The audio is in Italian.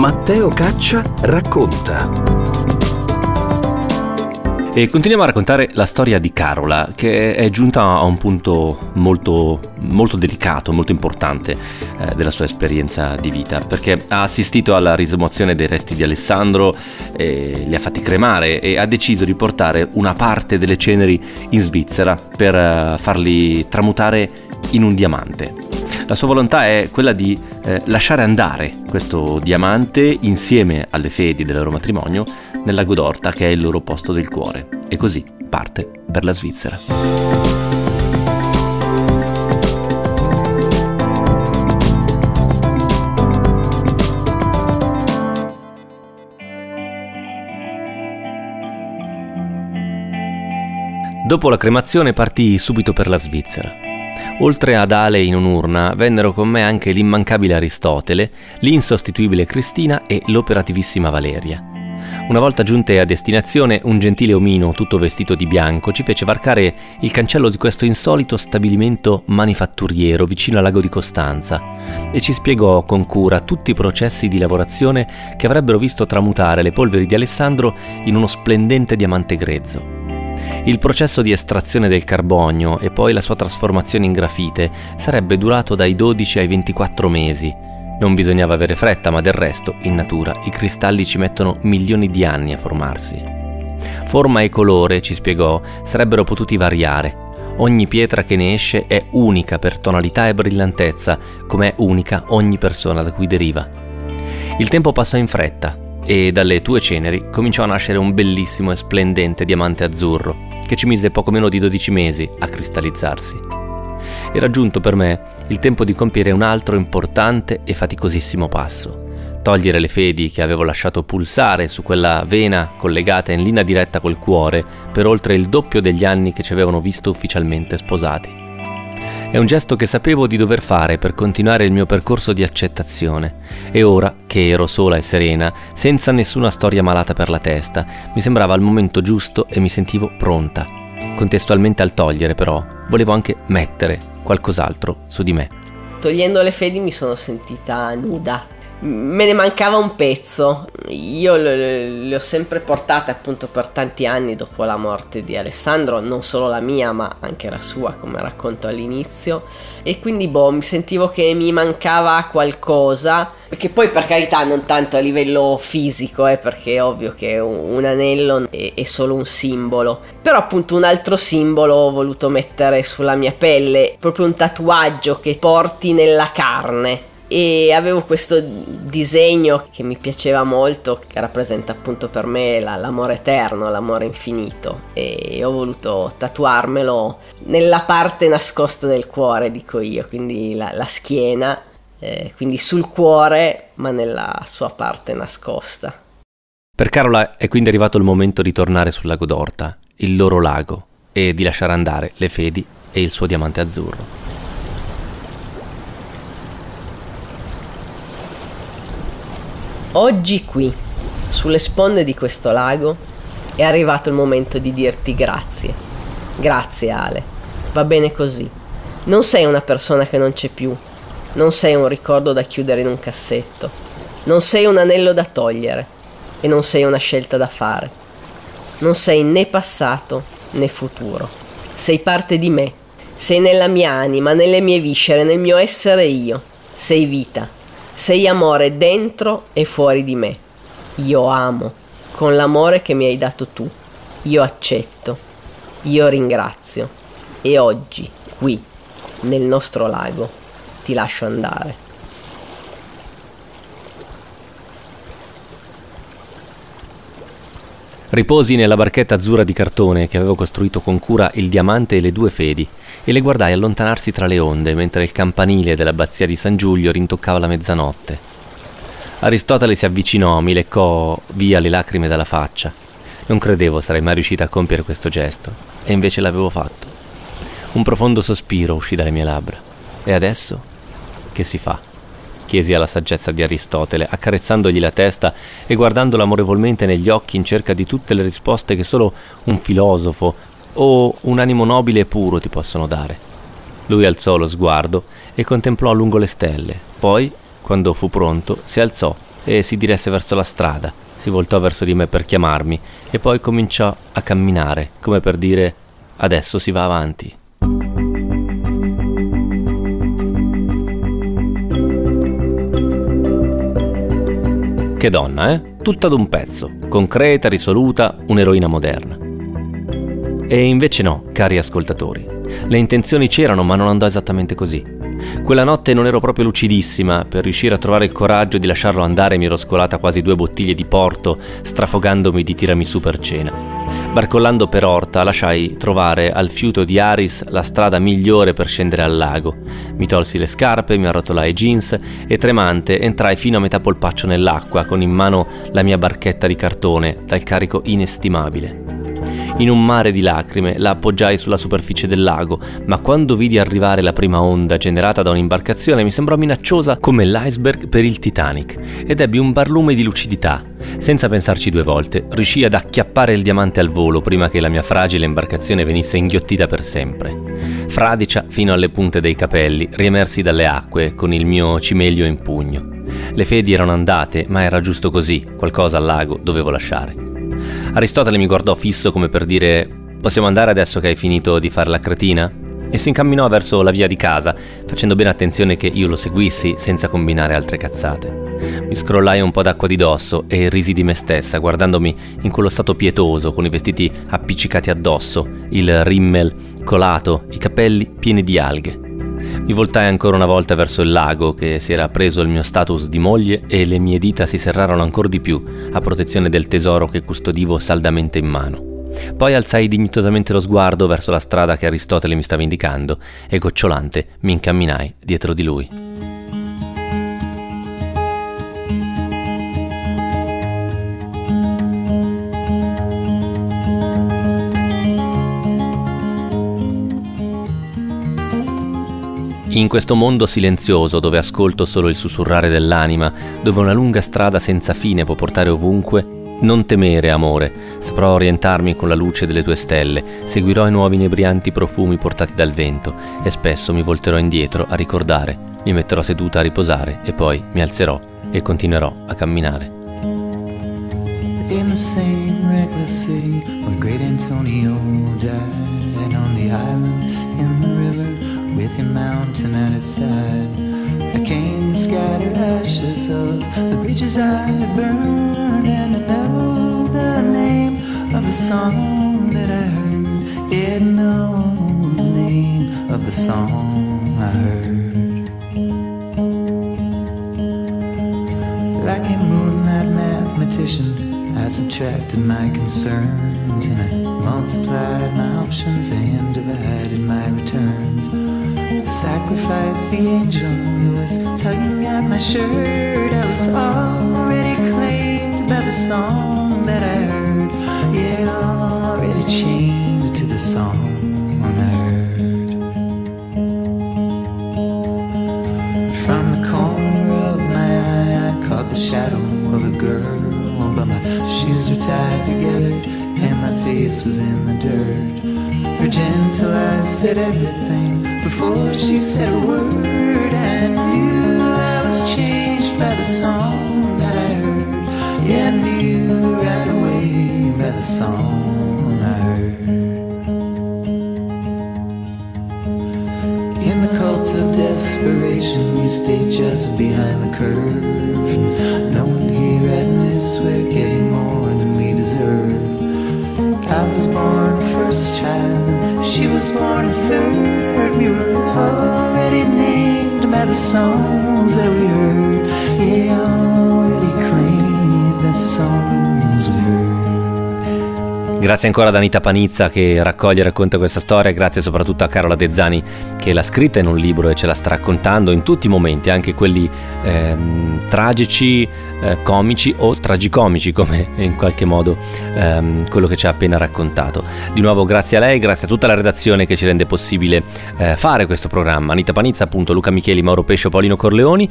Matteo Caccia racconta. E continuiamo a raccontare la storia di Carola, che è giunta a un punto molto, molto delicato, molto importante eh, della sua esperienza di vita, perché ha assistito alla rimozione dei resti di Alessandro, eh, li ha fatti cremare e ha deciso di portare una parte delle ceneri in Svizzera per eh, farli tramutare in un diamante. La sua volontà è quella di eh, lasciare andare questo diamante insieme alle fedi del loro matrimonio nel lago d'Orta che è il loro posto del cuore e così parte per la Svizzera. Dopo la cremazione partii subito per la Svizzera. Oltre ad Ale in un'urna, vennero con me anche l'immancabile Aristotele, l'insostituibile Cristina e l'operativissima Valeria. Una volta giunte a destinazione, un gentile omino, tutto vestito di bianco, ci fece varcare il cancello di questo insolito stabilimento manifatturiero vicino al lago di Costanza e ci spiegò con cura tutti i processi di lavorazione che avrebbero visto tramutare le polveri di Alessandro in uno splendente diamante grezzo. Il processo di estrazione del carbonio e poi la sua trasformazione in grafite sarebbe durato dai 12 ai 24 mesi non bisognava avere fretta, ma del resto, in natura, i cristalli ci mettono milioni di anni a formarsi. Forma e colore, ci spiegò, sarebbero potuti variare. Ogni pietra che ne esce è unica per tonalità e brillantezza, come è unica ogni persona da cui deriva. Il tempo passò in fretta e dalle tue ceneri cominciò a nascere un bellissimo e splendente diamante azzurro, che ci mise poco meno di 12 mesi a cristallizzarsi era giunto per me il tempo di compiere un altro importante e faticosissimo passo. Togliere le fedi che avevo lasciato pulsare su quella vena collegata in linea diretta col cuore per oltre il doppio degli anni che ci avevano visto ufficialmente sposati. È un gesto che sapevo di dover fare per continuare il mio percorso di accettazione e ora, che ero sola e serena, senza nessuna storia malata per la testa, mi sembrava il momento giusto e mi sentivo pronta. Contestualmente al togliere però, volevo anche mettere qualcos'altro su di me. Togliendo le fedi mi sono sentita nuda. Me ne mancava un pezzo. Io le, ho sempre portate appunto per tanti anni dopo la morte di Alessandro, non solo la mia, ma anche la sua, come racconto all'inizio. E quindi boh, mi sentivo che mi mancava qualcosa perché poi per carità non tanto a livello fisico, eh, perché è ovvio che un, un anello è, è, solo un simbolo, però appunto un altro simbolo ho voluto mettere sulla mia pelle, proprio un tatuaggio che porti nella carne. E avevo questo disegno che mi piaceva molto, che rappresenta appunto per me la, l'amore eterno, l'amore infinito. E ho voluto tatuarmelo nella parte nascosta del cuore, dico io, quindi la, la schiena eh, quindi sul cuore ma nella sua parte nascosta. Per Carola è quindi arrivato il momento di tornare sul lago d'Orta, il loro lago, e di lasciare andare le fedi e il suo diamante azzurro. Oggi qui, sulle sponde di questo lago, è arrivato il momento di dirti grazie. Grazie Ale, va bene così. Non sei una persona che non c'è più, non sei un ricordo da chiudere in un cassetto, non sei un anello da togliere e non sei una scelta da fare. Non sei né passato né futuro. Sei parte di me, sei nella mia anima, nelle mie viscere, nel mio essere io. Sei vita, sei amore dentro e fuori di me. Io amo, con l'amore che mi hai dato tu. Io accetto, io ringrazio. E oggi, qui, nel nostro lago, ti lascio andare. Riposi nella barchetta azzurra di cartone che avevo costruito con cura il diamante e le due fedi e le guardai allontanarsi tra le onde mentre il campanile dell'abbazia di San Giulio rintoccava la mezzanotte. Aristotele si avvicinò, mi leccò via le lacrime dalla faccia. Non credevo sarei mai riuscita a compiere questo gesto, e invece l'avevo fatto. Un profondo sospiro uscì dalle mie labbra. E adesso? Che si fa? Chiesi alla saggezza di Aristotele, accarezzandogli la testa e guardandolo amorevolmente negli occhi in cerca di tutte le risposte che solo un filosofo o un animo nobile e puro ti possono dare. Lui alzò lo sguardo e contemplò a lungo le stelle, poi, quando fu pronto, si alzò e si diresse verso la strada, si voltò verso di me per chiamarmi e poi cominciò a camminare, come per dire adesso si va avanti. Che donna, eh? Tutta d'un pezzo, concreta, risoluta, un'eroina moderna. E invece no, cari ascoltatori. Le intenzioni c'erano, ma non andò esattamente così. Quella notte non ero proprio lucidissima, per riuscire a trovare il coraggio di lasciarlo andare mi ero scolata quasi due bottiglie di porto, strafogandomi di tiramisù per cena. Barcollando per Orta lasciai trovare al fiuto di Aris la strada migliore per scendere al lago. Mi tolsi le scarpe, mi arrotolai i jeans e tremante entrai fino a metà polpaccio nell'acqua con in mano la mia barchetta di cartone dal carico inestimabile. In un mare di lacrime la appoggiai sulla superficie del lago, ma quando vidi arrivare la prima onda generata da un'imbarcazione mi sembrò minacciosa come l'iceberg per il Titanic ed ebbi un barlume di lucidità. Senza pensarci due volte, riuscii ad acchiappare il diamante al volo prima che la mia fragile imbarcazione venisse inghiottita per sempre. Fradicia fino alle punte dei capelli, riemersi dalle acque con il mio cimelio in pugno. Le fedi erano andate, ma era giusto così, qualcosa al lago dovevo lasciare. Aristotele mi guardò fisso come per dire possiamo andare adesso che hai finito di fare la cretina? E si incamminò verso la via di casa, facendo bene attenzione che io lo seguissi senza combinare altre cazzate. Mi scrollai un po' d'acqua di dosso e risi di me stessa, guardandomi in quello stato pietoso, con i vestiti appiccicati addosso, il rimmel colato, i capelli pieni di alghe. Mi voltai ancora una volta verso il lago che si era preso il mio status di moglie e le mie dita si serrarono ancora di più a protezione del tesoro che custodivo saldamente in mano. Poi alzai dignitosamente lo sguardo verso la strada che Aristotele mi stava indicando e gocciolante mi incamminai dietro di lui. In questo mondo silenzioso dove ascolto solo il sussurrare dell'anima, dove una lunga strada senza fine può portare ovunque, non temere, amore, saprò orientarmi con la luce delle tue stelle, seguirò i nuovi inebrianti profumi portati dal vento e spesso mi volterò indietro a ricordare, mi metterò seduta a riposare e poi mi alzerò e continuerò a camminare. In the same reckless city where great Antonio died on the island in the river with your mountain at its side. I came to scatter ashes of the bridges I had burned, and I know the name of the song that I heard. Yeah, know the name of the song I heard. Like a moonlight mathematician, I subtracted my concerns and I multiplied my options and divided my returns Sacrificed the angel who was tugging at my shirt. I was already claimed by the song that I heard. Yeah, already chained to the song said everything before she said a word. I knew I was changed by the song that I heard. Yeah, knew right away by the song I heard. In the cult of desperation, we stay just behind the curve. Born a third. We were already named by the songs that we heard. Yeah, Grazie ancora ad Anita Panizza che raccoglie e racconta questa storia, grazie soprattutto a Carola De Zani che l'ha scritta in un libro e ce la sta raccontando in tutti i momenti, anche quelli ehm, tragici, eh, comici o tragicomici come in qualche modo ehm, quello che ci ha appena raccontato. Di nuovo grazie a lei, grazie a tutta la redazione che ci rende possibile eh, fare questo programma. Anita Panizza, appunto, Luca Micheli, Mauro Pesce, Paolino Corleoni.